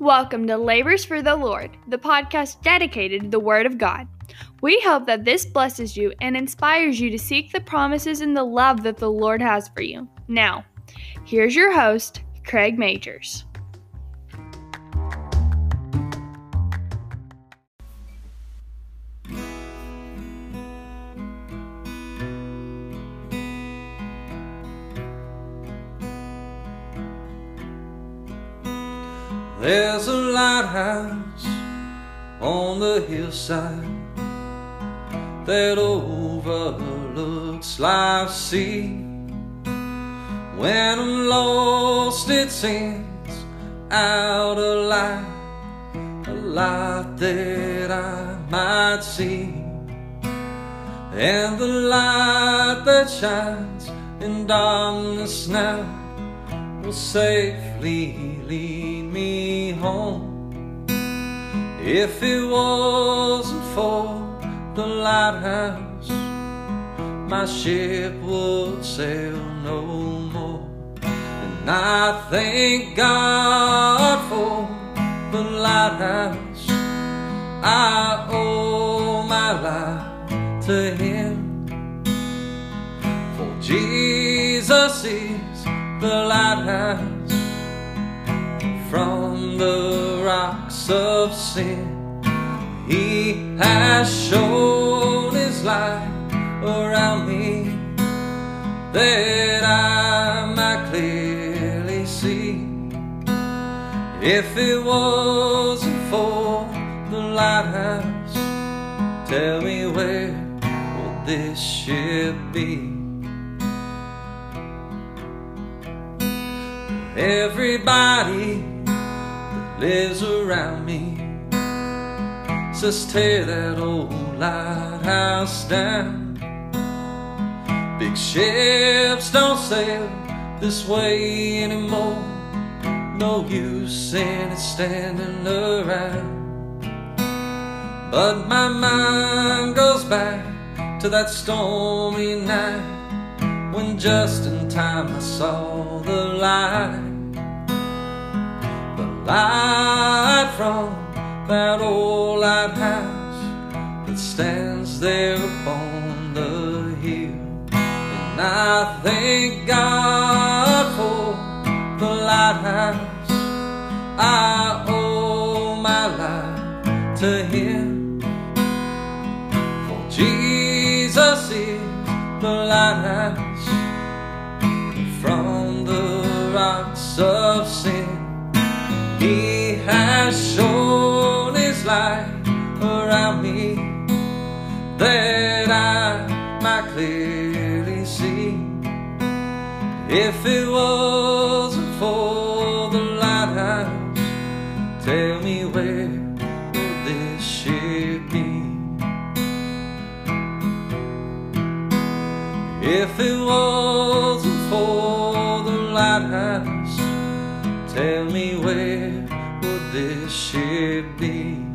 Welcome to Labors for the Lord, the podcast dedicated to the Word of God. We hope that this blesses you and inspires you to seek the promises and the love that the Lord has for you. Now, here's your host, Craig Majors. There's a lighthouse on the hillside that overlooks life's sea. When I'm lost, it sends out a light, a light that I might see. And the light that shines in darkness now will safely lead me home. If it wasn't for the lighthouse, my ship would sail no more. And I thank God for the lighthouse. I owe my life to Him. For Jesus is the lighthouse from the rocks of sin. He has shown His light around me that I might clearly see. If it wasn't for the lighthouse, tell me where would this ship be? Everybody that lives around me says tear that old lighthouse down. Big ships don't sail this way anymore. No use in it standing around. But my mind goes back to that stormy night when just in time I saw the light. The light from that old lighthouse that stands there upon the hill. And I thank God for the lighthouse. I owe my life to Him. For Jesus is lighthouse from the rocks of sin. He has shown His light around me that I might clearly see. If it wasn't for the lighthouse, tell me If it wasn't for the lighthouse, tell me where would this ship be?